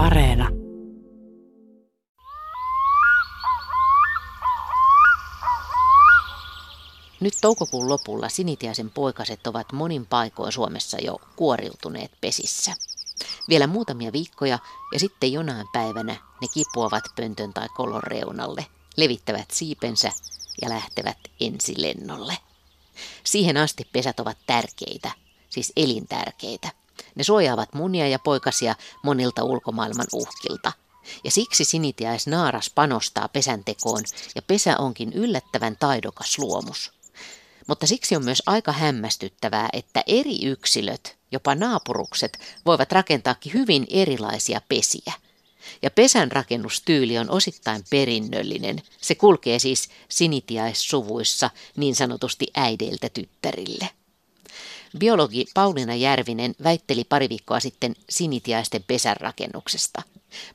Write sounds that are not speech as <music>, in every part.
Areena. Nyt toukokuun lopulla sinitiaisen poikaset ovat monin paikoin Suomessa jo kuoriutuneet pesissä. Vielä muutamia viikkoja ja sitten jonain päivänä ne kipuavat pöntön tai kolon reunalle, levittävät siipensä ja lähtevät ensilennolle. Siihen asti pesät ovat tärkeitä, siis elintärkeitä. Ne suojaavat munia ja poikasia monilta ulkomaailman uhkilta. Ja siksi sinitiaisnaaras panostaa pesäntekoon ja pesä onkin yllättävän taidokas luomus. Mutta siksi on myös aika hämmästyttävää, että eri yksilöt, jopa naapurukset, voivat rakentaakin hyvin erilaisia pesiä. Ja pesän rakennustyyli on osittain perinnöllinen. Se kulkee siis sinitiaissuvuissa niin sanotusti äideiltä tyttärille. Biologi Pauliina Järvinen väitteli pari viikkoa sitten sinitiaisten pesän rakennuksesta.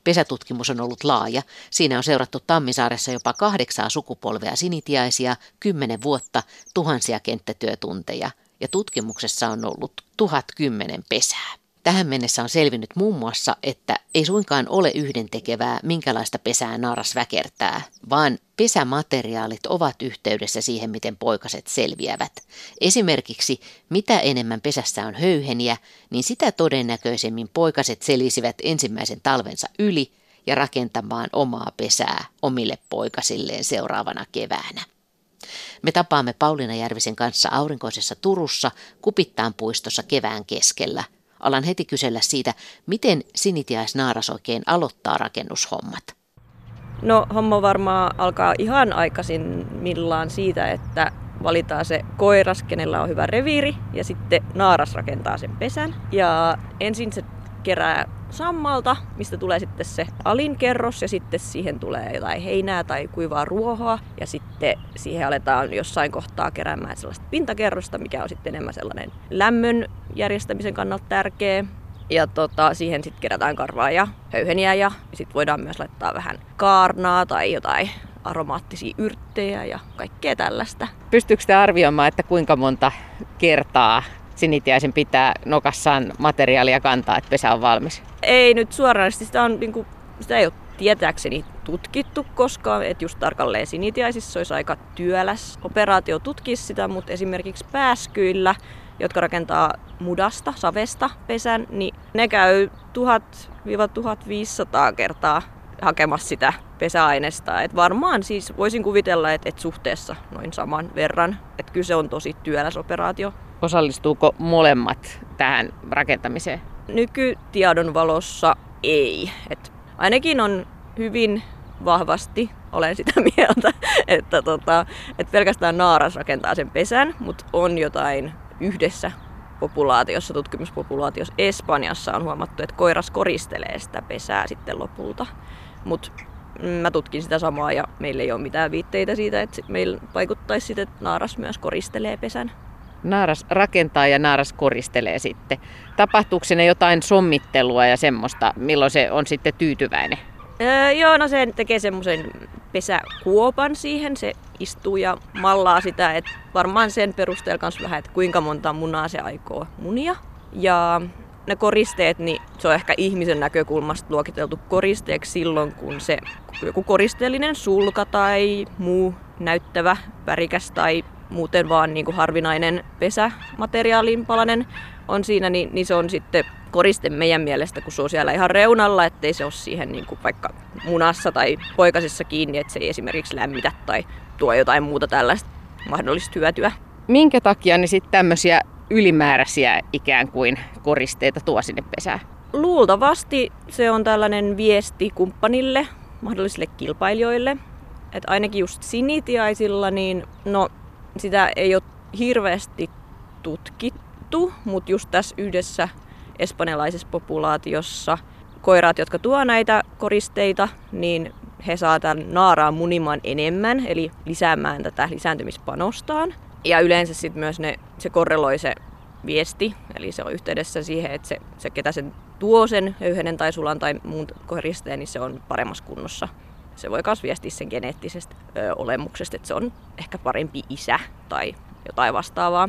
Pesätutkimus on ollut laaja. Siinä on seurattu Tammisaaressa jopa kahdeksaa sukupolvea sinitiaisia, kymmenen vuotta, tuhansia kenttätyötunteja. Ja tutkimuksessa on ollut tuhat kymmenen pesää. Tähän mennessä on selvinnyt muun muassa, että ei suinkaan ole yhdentekevää, minkälaista pesää naaras väkertää, vaan pesämateriaalit ovat yhteydessä siihen, miten poikaset selviävät. Esimerkiksi mitä enemmän pesässä on höyheniä, niin sitä todennäköisemmin poikaset selisivät ensimmäisen talvensa yli ja rakentamaan omaa pesää omille poikasilleen seuraavana keväänä. Me tapaamme Pauliina Järvisen kanssa aurinkoisessa Turussa Kupittaan puistossa kevään keskellä – Alan heti kysellä siitä, miten sinitiaisnaaras oikein aloittaa rakennushommat. No homma varmaan alkaa ihan aikaisin millaan siitä, että valitaan se koiras, kenellä on hyvä reviiri, ja sitten naaras rakentaa sen pesän. Ja ensin se kerää sammalta, mistä tulee sitten se alinkerros ja sitten siihen tulee jotain heinää tai kuivaa ruohoa ja sitten siihen aletaan jossain kohtaa keräämään sellaista pintakerrosta, mikä on sitten enemmän sellainen lämmön järjestämisen kannalta tärkeä. Ja tota, siihen sitten kerätään karvaa ja höyheniä ja sitten voidaan myös laittaa vähän kaarnaa tai jotain aromaattisia yrttejä ja kaikkea tällaista. Pystyykö te arvioimaan, että kuinka monta kertaa sinitiaisen pitää nokassaan materiaalia kantaa, että pesä on valmis? Ei nyt suoranaisesti, sitä, on, niin kuin, sitä ei ole tietääkseni tutkittu koskaan, että just tarkalleen sinitiaisissa olisi aika työläs operaatio tutkia sitä, mutta esimerkiksi pääskyillä, jotka rakentaa mudasta, savesta pesän, niin ne käy 1000-1500 kertaa hakemassa sitä pesäaineesta. Et varmaan siis voisin kuvitella, että et suhteessa noin saman verran. Että kyse on tosi työläs operaatio. Osallistuuko molemmat tähän rakentamiseen? Nykytiedon valossa ei. Et ainakin on hyvin vahvasti olen sitä <laughs> mieltä, että, tota, että pelkästään naaras rakentaa sen pesän, mutta on jotain yhdessä populaatiossa, tutkimuspopulaatiossa Espanjassa on huomattu, että koiras koristelee sitä pesää sitten lopulta. Mutta mä tutkin sitä samaa ja meillä ei ole mitään viitteitä siitä, että meillä vaikuttaisi sitten, että naaras myös koristelee pesän. Naaras rakentaa ja naaras koristelee sitten. Tapahtuuko sinne jotain sommittelua ja semmoista, milloin se on sitten tyytyväinen? Öö, joo, no se tekee semmoisen pesäkuopan siihen, se istuu ja mallaa sitä, että varmaan sen perusteella myös vähän, että kuinka monta munaa se aikoo munia. Ja ne koristeet, niin se on ehkä ihmisen näkökulmasta luokiteltu koristeeksi silloin, kun se joku koristeellinen sulka tai muu näyttävä, värikäs tai muuten vaan niin kuin harvinainen pesämateriaalin palanen on siinä, niin, niin se on sitten koriste meidän mielestä, kun se on siellä ihan reunalla, ettei se ole siihen niin kuin vaikka munassa tai poikasissa kiinni, että se ei esimerkiksi lämmitä tai tuo jotain muuta tällaista mahdollista hyötyä. Minkä takia ne sitten tämmöisiä ylimääräisiä ikään kuin koristeita tuo sinne pesään? Luultavasti se on tällainen viesti kumppanille, mahdollisille kilpailijoille. Että ainakin just sinitiaisilla, niin no sitä ei ole hirveästi tutkittu, mutta just tässä yhdessä espanjalaisessa populaatiossa koiraat, jotka tuo näitä koristeita, niin he saa tämän naaraan munimaan enemmän, eli lisäämään tätä lisääntymispanostaan. Ja yleensä sitten myös ne, se korreloi se viesti, eli se on yhteydessä siihen, että se, se ketä sen tuo sen höyhenen tai sulan tai muun koristeen, niin se on paremmassa kunnossa. Se voi myös viestiä sen geneettisestä ö, olemuksesta, että se on ehkä parempi isä tai jotain vastaavaa.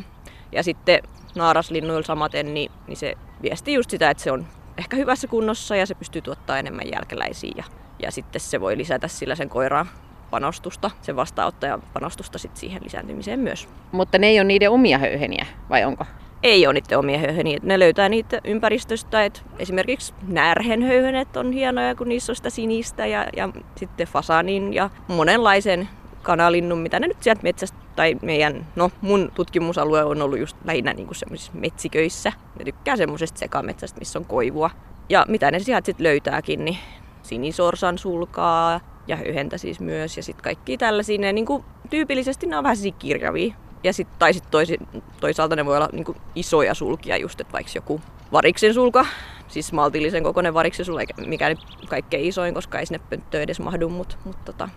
Ja sitten naaraslinnuilla samaten, niin, niin se viestii just sitä, että se on ehkä hyvässä kunnossa ja se pystyy tuottaa enemmän jälkeläisiä ja, ja sitten se voi lisätä sillä sen koiraan panostusta, sen vastaanottajan panostusta sit siihen lisääntymiseen myös. Mutta ne ei ole niiden omia höyheniä, vai onko? Ei ole niiden omia höyheniä. Ne löytää niitä ympäristöstä. Et esimerkiksi närhenhöyhenet on hienoja, kun niissä on sitä sinistä ja, ja sitten fasanin ja monenlaisen kanalinnun, mitä ne nyt sieltä metsästä tai meidän, no mun tutkimusalue on ollut just lähinnä niin semmoisissa metsiköissä. Ne tykkää semmoisesta sekametsästä, missä on koivua. Ja mitä ne sieltä sitten löytääkin, niin sinisorsan sulkaa ja höyhentä siis myös ja sitten kaikki tällaisia. Ne, niin kuin, tyypillisesti ne on vähän kirjavia. Ja sit, tai sitten toisi, toisaalta ne voi olla niin kuin isoja sulkia just, että vaikka joku variksen sulka, siis maltillisen kokoinen variksen sulka, mikä nyt kaikkein isoin, koska ei sinne pönttöön edes mahdu, mutta mut, tota,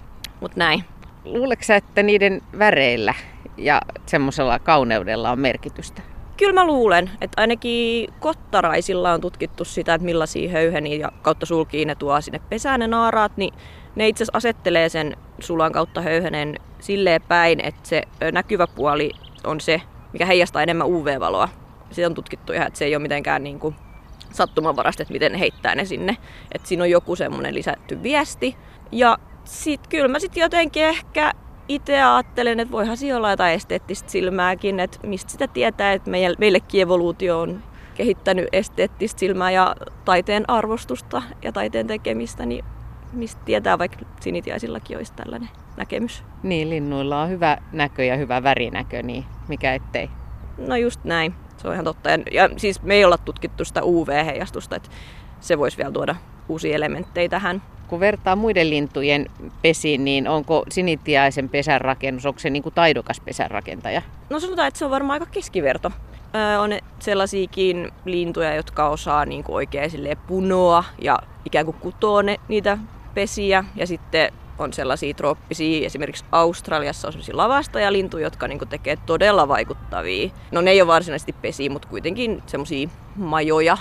mut näin. Luuletko sä, että niiden väreillä ja semmoisella kauneudella on merkitystä? Kyllä mä luulen, että ainakin kottaraisilla on tutkittu sitä, että millaisia höyheniä ja kautta sulkiin ne tuo sinne pesään ne naaraat, niin ne itse asiassa asettelee sen sulan kautta höyhenen silleen päin, että se näkyvä puoli on se, mikä heijastaa enemmän UV-valoa. Se on tutkittu ihan, että se ei ole mitenkään niin kuin sattumanvarasta, että miten ne heittää ne sinne. Että siinä on joku semmoinen lisätty viesti. Ja sitten kyllä mä sitten jotenkin ehkä itse ajattelen, että voihan siinä olla jotain esteettistä silmääkin, että mistä sitä tietää, että meillekin evoluutio on kehittänyt esteettistä silmää ja taiteen arvostusta ja taiteen tekemistä, niin mistä tietää, vaikka sinitiaisillakin olisi tällainen näkemys. Niin, linnuilla on hyvä näkö ja hyvä värinäkö, niin mikä ettei. No just näin, se on ihan totta. Ja siis me ei olla tutkittu sitä UV-heijastusta, että se voisi vielä tuoda uusia elementtejä tähän. Kun vertaa muiden lintujen pesiin, niin onko sinitiaisen pesän rakennus, onko se niin kuin taidokas pesänrakentaja? No sanotaan, että se on varmaan aika keskiverto. Öö, on sellaisiakin lintuja, jotka osaa niin kuin oikein punoa ja ikään kuin kutoo ne, niitä pesiä. Ja sitten on sellaisia trooppisia, esimerkiksi Australiassa on sellaisia lavastajalintuja, jotka niin tekee todella vaikuttavia. No ne ei ole varsinaisesti pesiä, mutta kuitenkin sellaisia majoja,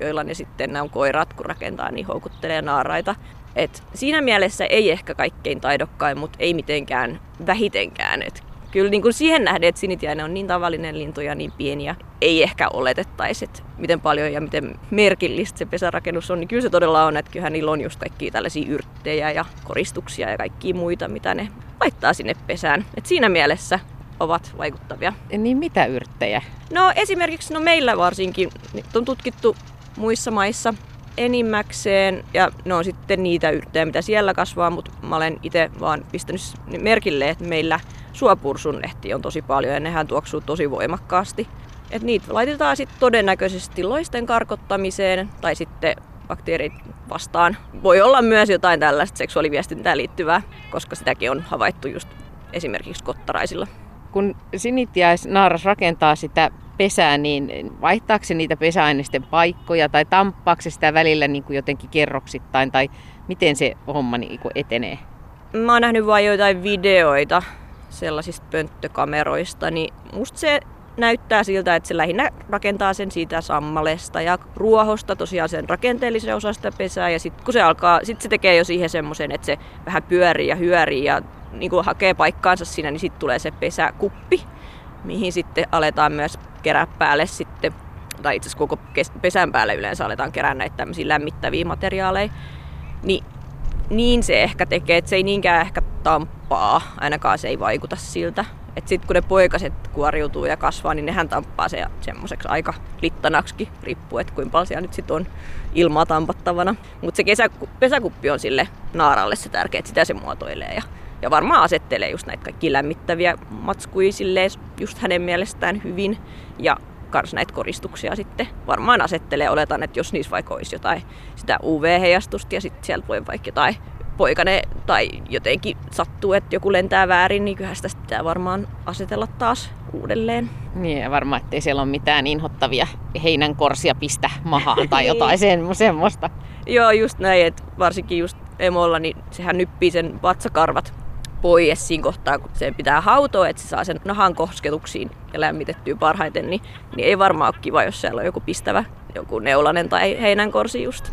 joilla ne sitten nämä koirat, kun rakentaa, niin houkuttelee naaraita. Et siinä mielessä ei ehkä kaikkein taidokkain, mutta ei mitenkään vähitenkään. Et kyllä niin kuin siihen nähden, että sinitiainen on niin tavallinen lintu ja niin pieniä, ei ehkä oletettaisi, että miten paljon ja miten merkillistä se pesärakennus on, niin kyllä se todella on, että kyllähän niillä on just kaikkia tällaisia yrttejä ja koristuksia ja kaikkia muita, mitä ne laittaa sinne pesään. Et siinä mielessä ovat vaikuttavia. Niin mitä yrttejä? No esimerkiksi no meillä varsinkin on tutkittu muissa maissa enimmäkseen ja ne on sitten niitä yrttejä, mitä siellä kasvaa, mutta mä olen itse vaan pistänyt merkille, että meillä suopursun lehti on tosi paljon ja nehän tuoksuu tosi voimakkaasti. Et niitä laitetaan sitten todennäköisesti loisten karkottamiseen tai sitten bakteerit vastaan. Voi olla myös jotain tällaista seksuaaliviestintään liittyvää, koska sitäkin on havaittu just esimerkiksi kottaraisilla. Kun sinitiaisnaaras rakentaa sitä pesää, niin vaihtaako se niitä pesäaineisten paikkoja tai tamppaako se sitä välillä niin kuin jotenkin kerroksittain tai miten se homma niin kuin etenee? Mä oon nähnyt vain joitain videoita sellaisista pönttökameroista, niin musta se näyttää siltä, että se lähinnä rakentaa sen siitä sammalesta ja ruohosta, tosiaan sen rakenteellisen osasta pesää. Ja sitten kun se alkaa, sit se tekee jo siihen semmoisen, että se vähän pyörii ja hyörii ja niin kuin hakee paikkaansa siinä, niin sitten tulee se pesäkuppi, mihin sitten aletaan myös kerää päälle sitten, tai itse asiassa koko pesän päälle yleensä aletaan kerää näitä tämmöisiä lämmittäviä materiaaleja. Niin niin se ehkä tekee, että se ei niinkään ehkä tamppaa, ainakaan se ei vaikuta siltä. Että sitten kun ne poikaset kuoriutuu ja kasvaa, niin nehän tamppaa se semmoiseksi aika littanaksikin, riippuu, että kuinka paljon siellä nyt sit on ilmaa tampattavana. Mutta se kesä, pesäkuppi on sille naaralle se tärkeä, että sitä se muotoilee. Ja, ja varmaan asettelee just näitä kaikki lämmittäviä matskuja just hänen mielestään hyvin. Ja kans näitä koristuksia sitten varmaan asettelee. Oletan, että jos niissä vaikka olisi jotain sitä UV-heijastusta ja sitten sieltä voi vaikka jotain poikane tai jotenkin sattuu, että joku lentää väärin, niin kyllähän sitä pitää varmaan asetella taas uudelleen. Niin, ja varmaan, ettei siellä ole mitään inhottavia heinänkorsia pistä mahaan tai jotain <laughs> sen, semmoista. Joo, just näin, että varsinkin just emolla, niin sehän nyppii sen vatsakarvat pois siinä kohtaa, kun sen pitää hautoa, että se saa sen nahan kosketuksiin ja lämmitettyä parhaiten, niin, niin ei varmaan ole kiva, jos siellä on joku pistävä, joku neulanen tai heinänkorsi just.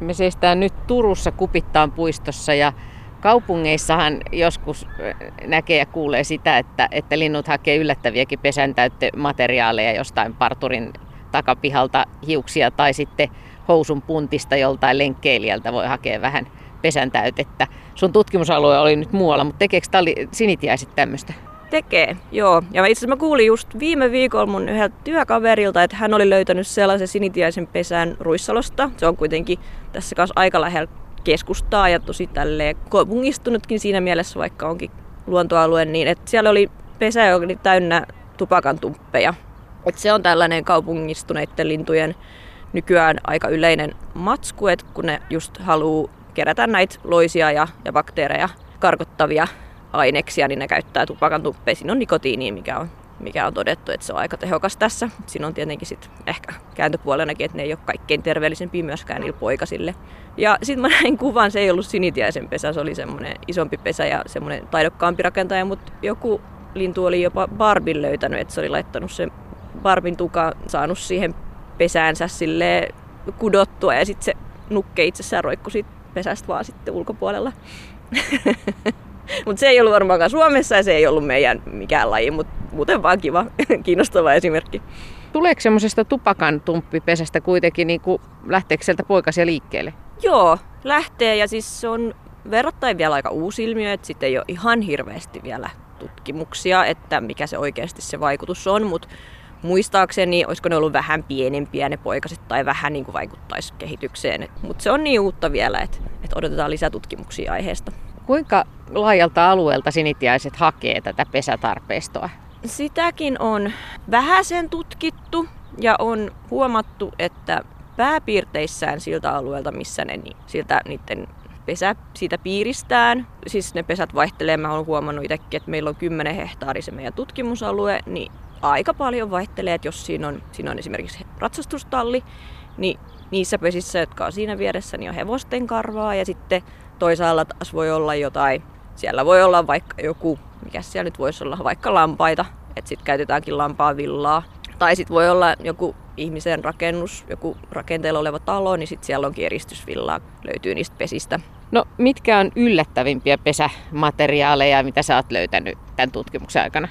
Me seistään nyt Turussa Kupittaan puistossa ja kaupungeissahan joskus näkee ja kuulee sitä, että, että linnut hakee yllättäviäkin pesäntäyttömateriaaleja jostain parturin takapihalta hiuksia tai sitten housun puntista joltain lenkkeilijältä voi hakea vähän pesän täytettä. Sun tutkimusalue oli nyt muualla, mutta tekeekö talli sinitiaiset tämmöistä? Tekee, joo. Ja itse asiassa mä kuulin just viime viikolla mun yhdeltä työkaverilta, että hän oli löytänyt sellaisen sinitiaisen pesän Ruissalosta. Se on kuitenkin tässä kanssa aika lähellä keskustaa ja tosi tälleen kaupungistunutkin siinä mielessä, vaikka onkin luontoalue, niin että siellä oli pesä, joka oli täynnä tupakan tumppeja. Et se on tällainen kaupungistuneiden lintujen nykyään aika yleinen matsku, että kun ne just haluaa kerätä näitä loisia ja, ja bakteereja karkottavia aineksia, niin ne käyttää tupakan tumppeja. Siinä on nikotiini, mikä on, mikä on todettu, että se on aika tehokas tässä. Siinä on tietenkin sit ehkä kääntöpuolenakin, että ne ei ole kaikkein terveellisempiä myöskään niillä poikasille. Ja sitten mä näin kuvan, se ei ollut sinitiaisen pesä, se oli semmoinen isompi pesä ja semmoinen taidokkaampi rakentaja, mutta joku lintu oli jopa Barbin löytänyt, että se oli laittanut sen Barbin tukaan, saanut siihen pesäänsä sille kudottua ja sitten se nukke itsessään roikku siitä pesästä vaan sitten ulkopuolella. <laughs> mutta se ei ollut varmaankaan Suomessa ja se ei ollut meidän mikään laji, mutta muuten vaan kiva, <laughs> kiinnostava esimerkki. Tuleeko semmoisesta tupakan tumppipesästä kuitenkin, niin kuin, lähteekö sieltä poikasia liikkeelle? Joo, lähtee ja siis se on verrattain vielä aika uusi ilmiö, että sitten ei ole ihan hirveästi vielä tutkimuksia, että mikä se oikeasti se vaikutus on, mutta muistaakseni, olisiko ne ollut vähän pienempiä ne poikaset tai vähän niin kuin vaikuttaisi kehitykseen. Mutta se on niin uutta vielä, että, että odotetaan lisää tutkimuksia aiheesta. Kuinka laajalta alueelta sinitiaiset hakee tätä pesätarpeistoa? Sitäkin on vähäsen tutkittu ja on huomattu, että pääpiirteissään siltä alueelta, missä ne siltä niiden pesä siitä piiristään. Siis ne pesät vaihtelee. Mä oon huomannut itsekin, että meillä on 10 hehtaaria se meidän tutkimusalue, niin aika paljon vaihtelee, että jos siinä on, siinä on esimerkiksi ratsastustalli, niin niissä pesissä, jotka on siinä vieressä, niin on hevosten karvaa ja sitten toisaalla taas voi olla jotain, siellä voi olla vaikka joku, mikä siellä nyt voisi olla, vaikka lampaita, että sitten käytetäänkin lampaa villaa. Tai sitten voi olla joku ihmisen rakennus, joku rakenteella oleva talo, niin sitten siellä onkin eristysvillaa, löytyy niistä pesistä. No mitkä on yllättävimpiä pesämateriaaleja, mitä sä oot löytänyt tämän tutkimuksen aikana?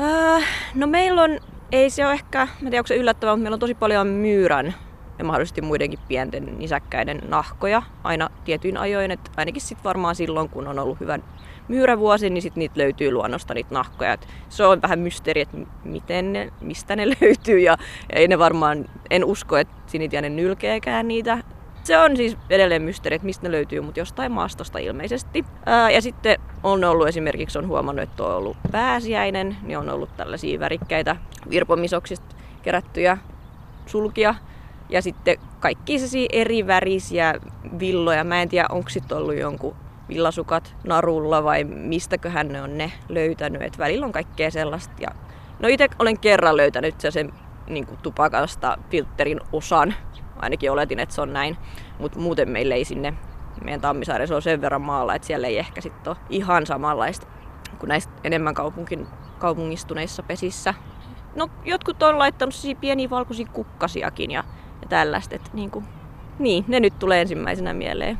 Äh, no meillä on, ei se ole ehkä, mä tiedän onko se yllättävää, mutta meillä on tosi paljon myyrän ja mahdollisesti muidenkin pienten nisäkkäiden nahkoja aina tietyin ajoin. Et ainakin sitten varmaan silloin, kun on ollut hyvä myyrävuosi, niin sit niitä löytyy luonnosta niitä nahkoja. Et se on vähän mysteeri, että miten ne, mistä ne <laughs> löytyy ja ei ne varmaan, en usko, että sinitiainen nylkeekään niitä. Se on siis edelleen mysteeri, että mistä ne löytyy, mutta jostain maastosta ilmeisesti. Ää, ja sitten on ollut esimerkiksi, on huomannut, että on ollut pääsiäinen, niin on ollut tällaisia värikkäitä virpomisoksista kerättyjä sulkia. Ja sitten kaikki eri värisiä villoja. Mä en tiedä, onko sitten ollut jonkun villasukat narulla vai mistäköhän ne on ne löytänyt. Et välillä on kaikkea sellaista. Ja no itse olen kerran löytänyt sen niin tupakasta filterin osan. Ainakin oletin, että se on näin. Mutta muuten meille ei sinne, meidän Tammisaaressa on sen verran maalla, että siellä ei ehkä sitten ole ihan samanlaista kuin näistä enemmän kaupunkin, kaupungistuneissa pesissä. No jotkut on laittanut pieniä valkoisia kukkasiakin ja ja tällaista. Että niin, kuin, niin, ne nyt tulee ensimmäisenä mieleen.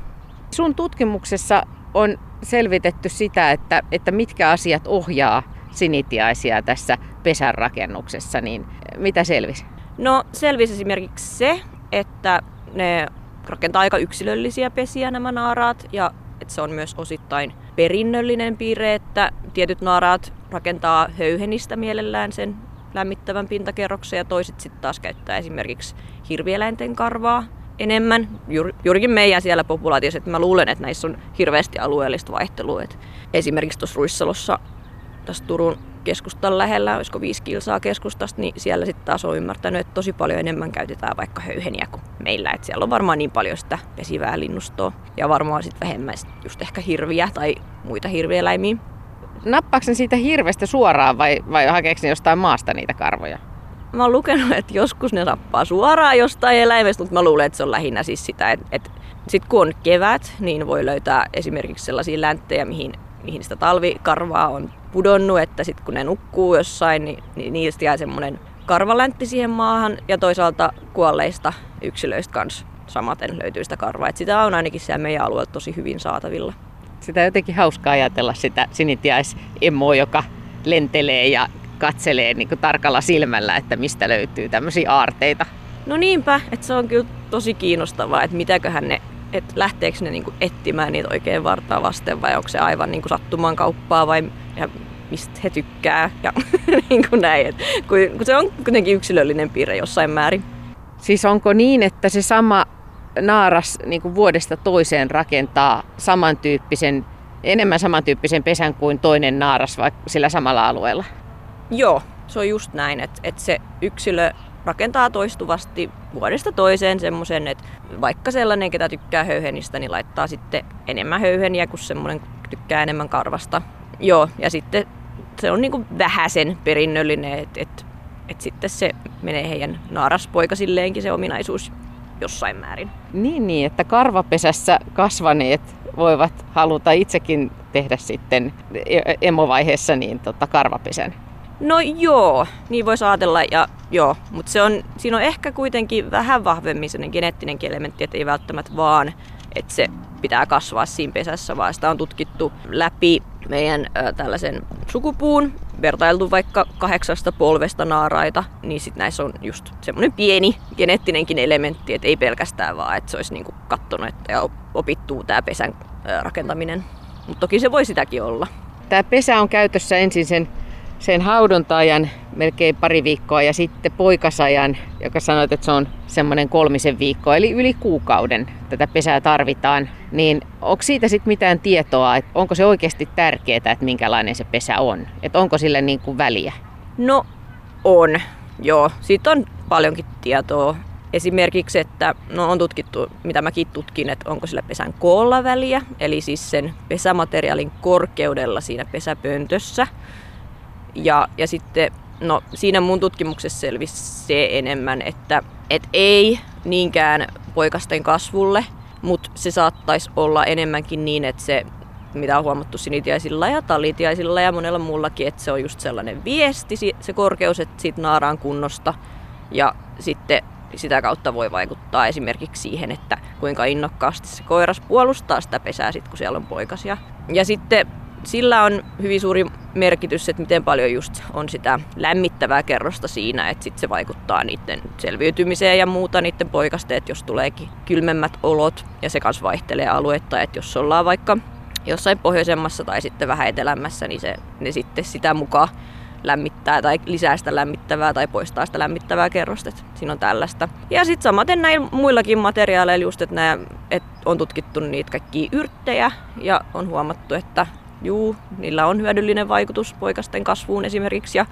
Sun tutkimuksessa on selvitetty sitä, että, että mitkä asiat ohjaa sinitiaisia tässä pesänrakennuksessa, niin mitä selvisi? No selvisi esimerkiksi se, että ne rakentaa aika yksilöllisiä pesiä nämä naaraat ja että se on myös osittain perinnöllinen piirre, että tietyt naaraat rakentaa höyhenistä mielellään sen lämmittävän pintakerroksen ja toiset sitten taas käyttää esimerkiksi hirvieläinten karvaa enemmän. Juur, juurikin meidän siellä populaatiossa, että mä luulen, että näissä on hirveästi alueellista vaihtelua. Et esimerkiksi tuossa Ruissalossa, tässä Turun keskustan lähellä, olisiko viisi kilsaa keskustasta, niin siellä sitten taas on ymmärtänyt, että tosi paljon enemmän käytetään vaikka höyheniä kuin meillä. Et siellä on varmaan niin paljon sitä pesivää linnustoa ja varmaan sitten vähemmän just ehkä hirviä tai muita hirvieläimiä. Nappaako ne siitä hirvestä suoraan vai, vai hakeeko jostain maasta niitä karvoja? Mä oon lukenut, että joskus ne nappaa suoraan jostain eläimestä, mutta mä luulen, että se on lähinnä siis sitä, että, että sitten kun on kevät, niin voi löytää esimerkiksi sellaisia länttejä, mihin, mihin sitä talvikarvaa on pudonnut, että sitten kun ne nukkuu jossain, niin, niin niistä jää semmoinen karvaläntti siihen maahan ja toisaalta kuolleista yksilöistä kanssa samaten löytyy sitä karvaa. Et sitä on ainakin siellä meidän alueella tosi hyvin saatavilla sitä on jotenkin hauskaa ajatella sitä sinitiaisemmoa, joka lentelee ja katselee niin kuin tarkalla silmällä, että mistä löytyy tämmöisiä aarteita. No niinpä, että se on kyllä tosi kiinnostavaa, että mitäköhän ne, että lähteekö ne niinku etsimään niitä oikein vartaa vasten vai onko se aivan niinku sattuman kauppaa vai ja mistä he tykkää ja <laughs> niin kuin näin. Et kun, kun se on kuitenkin yksilöllinen piirre jossain määrin. Siis onko niin, että se sama naaras niin kuin vuodesta toiseen rakentaa samantyyppisen, enemmän samantyyppisen pesän kuin toinen naaras vaikka sillä samalla alueella? Joo, se on just näin, että, että se yksilö rakentaa toistuvasti vuodesta toiseen semmoisen, että vaikka sellainen, ketä tykkää höyhenistä, niin laittaa sitten enemmän höyheniä kuin semmoinen, tykkää enemmän karvasta. Joo, ja sitten se on niin vähäsen perinnöllinen, että et, et sitten se menee heidän naaraspoikasilleenkin se ominaisuus jossain määrin. Niin, niin, että karvapesässä kasvaneet voivat haluta itsekin tehdä sitten e-, emovaiheessa niin tota karvapesän. No joo, niin voisi ajatella, ja joo, mutta se on, siinä on ehkä kuitenkin vähän vahvemmin sellainen geneettinen elementti, että ei välttämättä vaan, että se pitää kasvaa siinä pesässä, vaan sitä on tutkittu läpi meidän ö, tällaisen sukupuun, vertailtu vaikka kahdeksasta polvesta naaraita, niin sitten näissä on just semmoinen pieni geneettinenkin elementti, että ei pelkästään vaan, että se olisi niinku kattonut ja opittuu tämä pesän ö, rakentaminen. Mutta toki se voi sitäkin olla. Tämä pesä on käytössä ensin sen sen haudontajan melkein pari viikkoa ja sitten poikasajan, joka sanoit, että se on semmoinen kolmisen viikkoa, eli yli kuukauden tätä pesää tarvitaan. Niin onko siitä sitten mitään tietoa, että onko se oikeasti tärkeää, että minkälainen se pesä on? Että onko sillä niin kuin väliä? No on, joo. Siitä on paljonkin tietoa. Esimerkiksi, että no on tutkittu, mitä mäkin tutkin, että onko sillä pesän koolla väliä, eli siis sen pesämateriaalin korkeudella siinä pesäpöntössä. Ja, ja sitten no, siinä mun tutkimuksessa selvisi se enemmän, että et ei niinkään poikasten kasvulle, mutta se saattaisi olla enemmänkin niin, että se mitä on huomattu sinitiaisilla ja talitiaisilla ja monella muullakin, että se on just sellainen viesti, se korkeus, että siitä naaraan kunnosta. Ja sitten sitä kautta voi vaikuttaa esimerkiksi siihen, että kuinka innokkaasti se koiras puolustaa sitä pesää, sit, kun siellä on poikasia. Ja sitten sillä on hyvin suuri merkitys, että miten paljon just on sitä lämmittävää kerrosta siinä, että sit se vaikuttaa niiden selviytymiseen ja muuta niiden poikasteet, jos tuleekin kylmemmät olot ja se kanssa vaihtelee aluetta, että jos ollaan vaikka jossain pohjoisemmassa tai sitten vähän etelämässä, niin se, ne sitten sitä mukaan lämmittää tai lisää sitä lämmittävää tai poistaa sitä lämmittävää kerrosta. Että siinä on tällaista. Ja sitten samaten näillä muillakin materiaaleilla just, että, nämä, että on tutkittu niitä kaikkia yrttejä ja on huomattu, että juu, niillä on hyödyllinen vaikutus poikasten kasvuun esimerkiksi ja,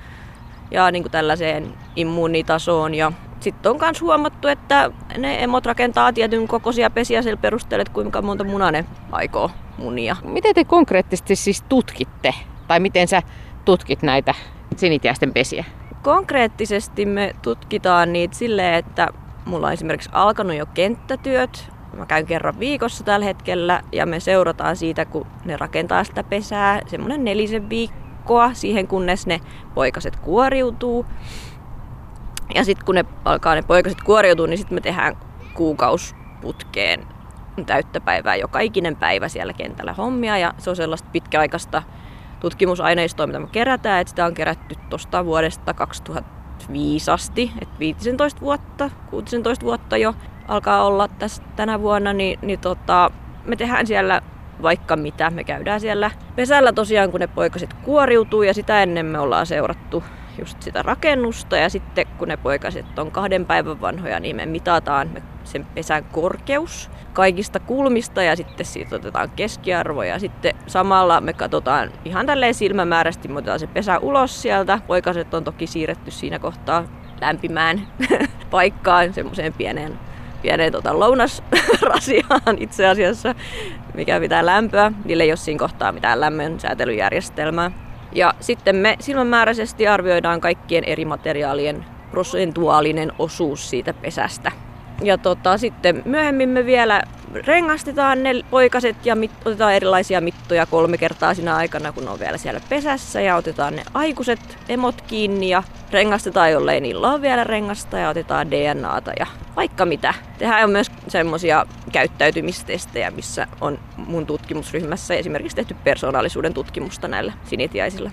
ja niin kuin tällaiseen immuunitasoon. Ja sitten on myös huomattu, että ne emot rakentaa tietyn kokoisia pesiä sillä perusteella, että kuinka monta munaa ne aikoo munia. Miten te konkreettisesti siis tutkitte? Tai miten sä tutkit näitä sinitiäisten pesiä? Konkreettisesti me tutkitaan niitä silleen, että mulla on esimerkiksi alkanut jo kenttätyöt Mä käyn kerran viikossa tällä hetkellä ja me seurataan siitä, kun ne rakentaa sitä pesää, semmoinen nelisen viikkoa siihen, kunnes ne poikaset kuoriutuu. Ja sitten kun ne alkaa ne poikaset kuoriutua, niin sitten me tehdään kuukausputkeen täyttä päivää joka ikinen päivä siellä kentällä hommia. Ja se on sellaista pitkäaikaista tutkimusaineistoa, mitä me kerätään. Et sitä on kerätty tuosta vuodesta 2005 asti, että 15 vuotta, 16 vuotta jo alkaa olla tässä tänä vuonna, niin, niin tota, me tehdään siellä vaikka mitä. Me käydään siellä pesällä tosiaan, kun ne poikaset kuoriutuu ja sitä ennen me ollaan seurattu just sitä rakennusta ja sitten kun ne poikaset on kahden päivän vanhoja, niin me mitataan sen pesän korkeus kaikista kulmista ja sitten siitä otetaan keskiarvo ja sitten samalla me katsotaan ihan tälleen silmämääräisesti, me otetaan se pesä ulos sieltä. Poikaset on toki siirretty siinä kohtaa lämpimään <laughs> paikkaan, semmoiseen pieneen pieneen tota, lounasrasiaan itse asiassa, mikä pitää lämpöä. Niille ei ole siinä kohtaa mitään lämmön säätelyjärjestelmää. Ja sitten me silmämääräisesti arvioidaan kaikkien eri materiaalien prosentuaalinen osuus siitä pesästä. Ja tota, sitten myöhemmin me vielä rengastetaan ne poikaset ja mit, otetaan erilaisia mittoja kolme kertaa siinä aikana, kun on vielä siellä pesässä. Ja otetaan ne aikuiset emot kiinni ja rengastetaan, jollei niillä ole vielä rengasta ja otetaan DNAta ja vaikka mitä. Tehdään myös semmoisia käyttäytymistestejä, missä on mun tutkimusryhmässä esimerkiksi tehty persoonallisuuden tutkimusta näillä sinitiaisilla.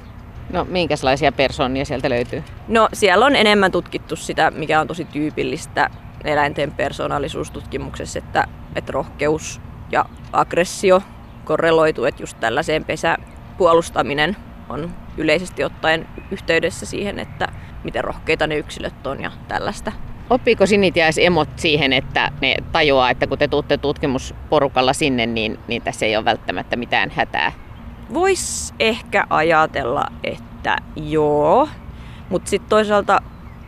No minkälaisia persoonia sieltä löytyy? No siellä on enemmän tutkittu sitä, mikä on tosi tyypillistä eläinten persoonallisuustutkimuksessa, että, että rohkeus ja aggressio korreloituu, että just tällaiseen pesäpuolustaminen on yleisesti ottaen yhteydessä siihen, että miten rohkeita ne yksilöt on ja tällaista. Oppiiko sinitiaisemot siihen, että ne tajuaa, että kun te tuutte tutkimusporukalla sinne, niin, niin tässä ei ole välttämättä mitään hätää? Vois ehkä ajatella, että joo, mutta sitten toisaalta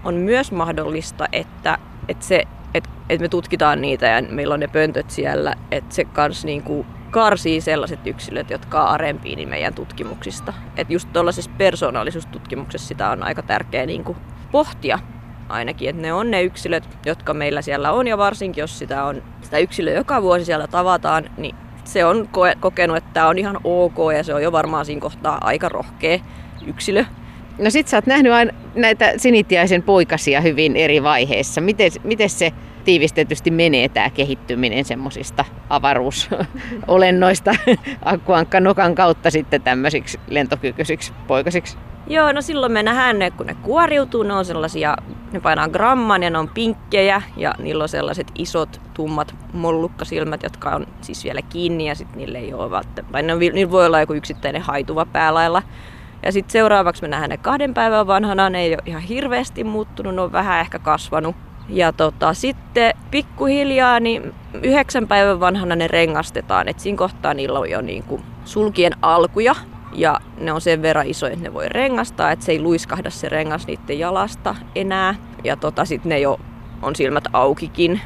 on myös mahdollista, että, että, se, että, että me tutkitaan niitä ja meillä on ne pöntöt siellä, että se kans niinku karsii sellaiset yksilöt, jotka on arempia niin meidän tutkimuksista. Että just tuollaisessa persoonallisuustutkimuksessa sitä on aika tärkeää niinku pohtia ainakin, että ne on ne yksilöt, jotka meillä siellä on ja varsinkin jos sitä on sitä yksilöä joka vuosi siellä tavataan, niin se on kokenut, että tämä on ihan ok ja se on jo varmaan siinä kohtaa aika rohkea yksilö. No sit sä oot nähnyt aina näitä sinitiaisen poikasia hyvin eri vaiheissa. Miten, miten se tiivistetysti menee tämä kehittyminen semmoisista avaruusolennoista <laughs> akkuankka nokan kautta sitten tämmöisiksi lentokykyisiksi poikasiksi? Joo, no silloin me nähdään ne, kun ne kuoriutuu, ne on sellaisia, ne painaa gramman ja ne on pinkkejä ja niillä on sellaiset isot tummat mollukkasilmät, jotka on siis vielä kiinni ja sitten niille ei ole välttämättä, tai ne on, niillä voi olla joku yksittäinen haituva päälailla. Ja sitten seuraavaksi me nähdään ne kahden päivän vanhana, ne ei ole ihan hirveästi muuttunut, ne on vähän ehkä kasvanut. Ja tota, sitten pikkuhiljaa niin yhdeksän päivän vanhana ne rengastetaan, että siinä kohtaa niillä on jo niin kuin sulkien alkuja. Ja ne on sen verran isoja, että ne voi rengastaa, että se ei luiskahda se rengas niiden jalasta enää. Ja tota, sitten ne jo on silmät aukikin.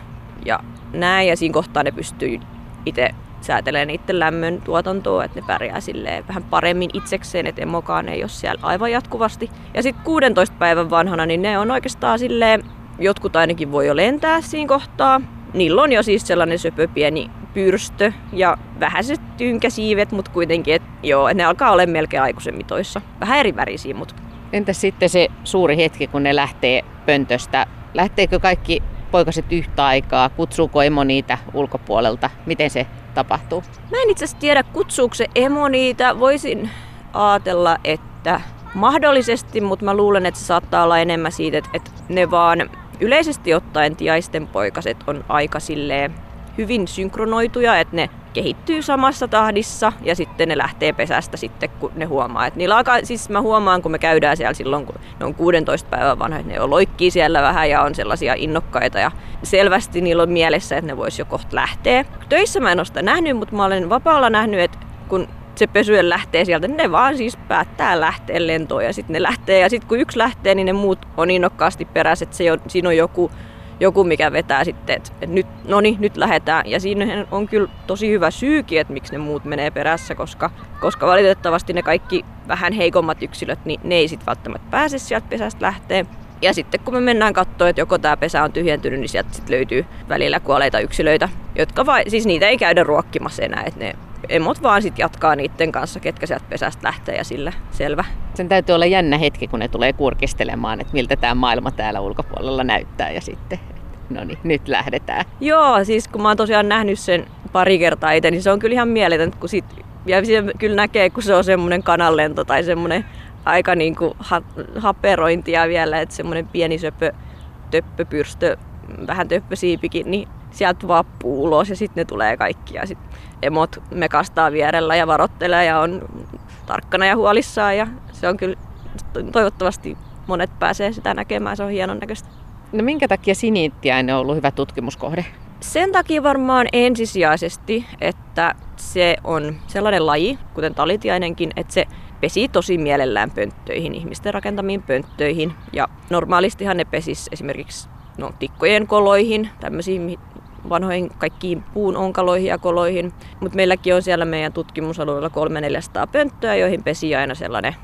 Ja näin. Ja siinä kohtaa ne pystyy itse säätelee niiden lämmön tuotantoa, että ne pärjää silleen vähän paremmin itsekseen, että emokaan ei ole siellä aivan jatkuvasti. Ja sitten 16 päivän vanhana, niin ne on oikeastaan silleen, jotkut ainakin voi jo lentää siinä kohtaa. Niillä on jo siis sellainen söpö pieni pyrstö ja vähäiset tynkäsiivet, mutta kuitenkin, että joo, ne alkaa olla melkein aikuisen mitoissa. Vähän eri värisiä, mutta... Entä sitten se suuri hetki, kun ne lähtee pöntöstä? Lähteekö kaikki poikaset yhtä aikaa? Kutsuuko emo niitä ulkopuolelta? Miten se tapahtuu? Mä en itse asiassa tiedä, kutsuuko se emo niitä. Voisin ajatella, että mahdollisesti, mutta mä luulen, että se saattaa olla enemmän siitä, että, ne vaan yleisesti ottaen tiaisten poikaset on aika silleen hyvin synkronoituja, että ne kehittyy samassa tahdissa ja sitten ne lähtee pesästä sitten, kun ne huomaa. Että niillä alkaa, siis mä huomaan, kun me käydään siellä silloin, kun ne on 16 päivän vanha, että ne jo loikkii siellä vähän ja on sellaisia innokkaita ja selvästi niillä on mielessä, että ne vois jo kohta lähteä. Töissä mä en ole sitä nähnyt, mutta mä olen vapaalla nähnyt, että kun se pesyjen lähtee sieltä, niin ne vaan siis päättää lähteä lentoon ja sitten ne lähtee. Ja sitten kun yksi lähtee, niin ne muut on innokkaasti perässä, että se on, siinä on joku joku, mikä vetää sitten, että, että nyt, no niin, nyt lähdetään. Ja siinä on kyllä tosi hyvä syykin, että miksi ne muut menee perässä, koska, koska valitettavasti ne kaikki vähän heikommat yksilöt, niin ne ei sitten välttämättä pääse sieltä pesästä lähteä. Ja sitten kun me mennään katsoa, että joko tämä pesä on tyhjentynyt, niin sieltä sitten löytyy välillä kuolleita yksilöitä, jotka vai, siis niitä ei käydä ruokkimassa enää, että ne emot vaan sitten jatkaa niiden kanssa, ketkä sieltä pesästä lähtee ja sillä selvä. Sen täytyy olla jännä hetki, kun ne tulee kurkistelemaan, että miltä tämä maailma täällä ulkopuolella näyttää ja sitten no niin, nyt lähdetään. Joo, siis kun mä oon tosiaan nähnyt sen pari kertaa itse, niin se on kyllä ihan mieletön, kun sit, ja se kyllä näkee, kun se on semmoinen kananlento tai semmoinen aika niin kuin ha, haperointia vielä, että semmoinen pieni söpö, töppöpyrstö, vähän töppösiipikin, niin sieltä vappuu ulos ja sitten ne tulee kaikki ja sitten emot mekastaa vierellä ja varottelee ja on tarkkana ja huolissaan ja se on kyllä toivottavasti monet pääsee sitä näkemään, se on hienon näköistä. No minkä takia siniittiäinen on ollut hyvä tutkimuskohde? Sen takia varmaan ensisijaisesti, että se on sellainen laji, kuten talitiainenkin, että se pesi tosi mielellään pönttöihin, ihmisten rakentamiin pönttöihin. Ja normaalistihan ne pesis esimerkiksi no, tikkojen koloihin, tämmöisiin vanhoihin kaikkiin puun onkaloihin ja koloihin. Mutta meilläkin on siellä meidän tutkimusalueella 300-400 pönttöä, joihin pesi aina sellainen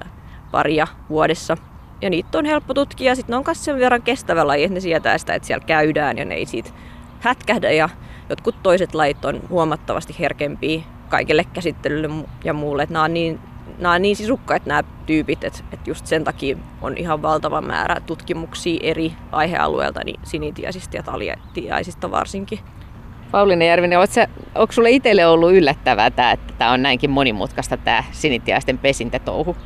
100-150 paria vuodessa. Ja niitä on helppo tutkia. Sitten ne on myös sen verran kestävä laji, että ne sietää sitä, että siellä käydään ja ne ei siitä hätkähdä. Ja jotkut toiset lajit on huomattavasti herkempiä kaikille käsittelylle ja muulle. Että nämä on niin nämä on niin sisukkaita nämä tyypit, että, että just sen takia on ihan valtava määrä tutkimuksia eri aihealueilta, niin sinitiaisista ja taliatiaisista varsinkin. Pauliina Järvinen, onko sinulle itselle ollut yllättävää tämä, että tämä on näinkin monimutkaista tämä sinitiaisten pesintätouhu?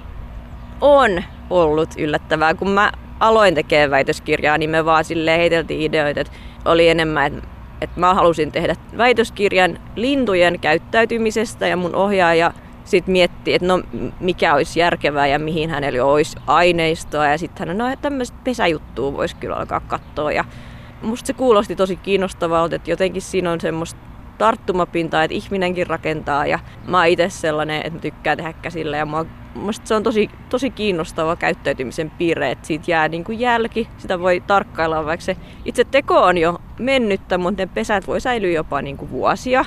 On ollut yllättävää, kun mä aloin tekemään väitöskirjaa, niin me vaan sille heiteltiin ideoita, että oli enemmän, että, että mä halusin tehdä väitöskirjan lintujen käyttäytymisestä ja mun ohjaaja sitten mietti, että no mikä olisi järkevää ja mihin hänellä olisi aineistoa. Ja sitten hän no tämmöistä pesäjuttua voisi kyllä alkaa katsoa. Ja musta se kuulosti tosi kiinnostavalta, että jotenkin siinä on semmoista tarttumapintaa, että ihminenkin rakentaa ja mä oon itse sellainen, että mä tykkään tehdä käsillä ja mua, se on tosi, tosi kiinnostava käyttäytymisen piirre, että siitä jää niin kuin jälki, sitä voi tarkkailla, vaikka se itse teko on jo mennyttä, mutta ne pesät voi säilyä jopa niin kuin vuosia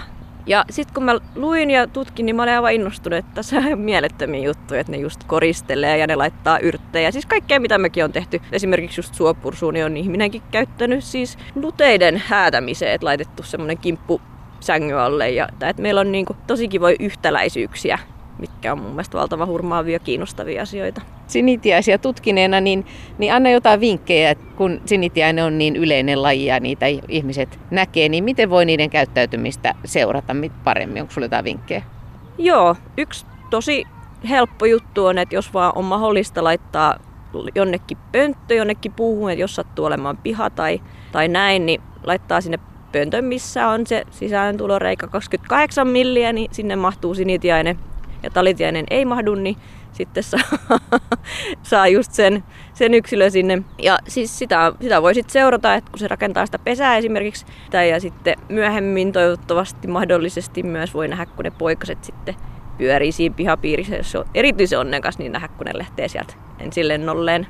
ja sitten kun mä luin ja tutkin, niin mä olin aivan innostunut, että tässä on mielettömiä juttuja, että ne just koristelee ja ne laittaa yrttejä. Siis kaikkea, mitä mekin on tehty. Esimerkiksi just suopursuun niin on ihminenkin käyttänyt siis luteiden häätämiseen, että laitettu semmoinen kimppu sängyn alle. Ja, että meillä on niin kuin tosi kivoja yhtäläisyyksiä mitkä on mun mielestä valtavan hurmaavia ja kiinnostavia asioita. Sinitiaisia tutkineena, niin, niin anna jotain vinkkejä, kun sinitiainen on niin yleinen laji ja niitä ihmiset näkee, niin miten voi niiden käyttäytymistä seurata paremmin? Onko sulla jotain vinkkejä? Joo, yksi tosi helppo juttu on, että jos vaan on mahdollista laittaa jonnekin pönttö, jonnekin puuhun, että jos sattuu olemaan piha tai, tai näin, niin laittaa sinne pöntön, missä on se sisääntuloreikä 28 milliä, niin sinne mahtuu sinitiainen ja talitiainen ei mahdu, niin sitten saa, <laughs> saa just sen, sen yksilö sinne. Ja siis sitä, sitä voi sitten seurata, että kun se rakentaa sitä pesää esimerkiksi, tai ja sitten myöhemmin toivottavasti mahdollisesti myös voi nähdä, kun ne poikaset sitten pyörii siinä pihapiirissä. Jos se on erityisen onnekas, niin nähdä, kun ne lähtee sieltä ensin lennolleen.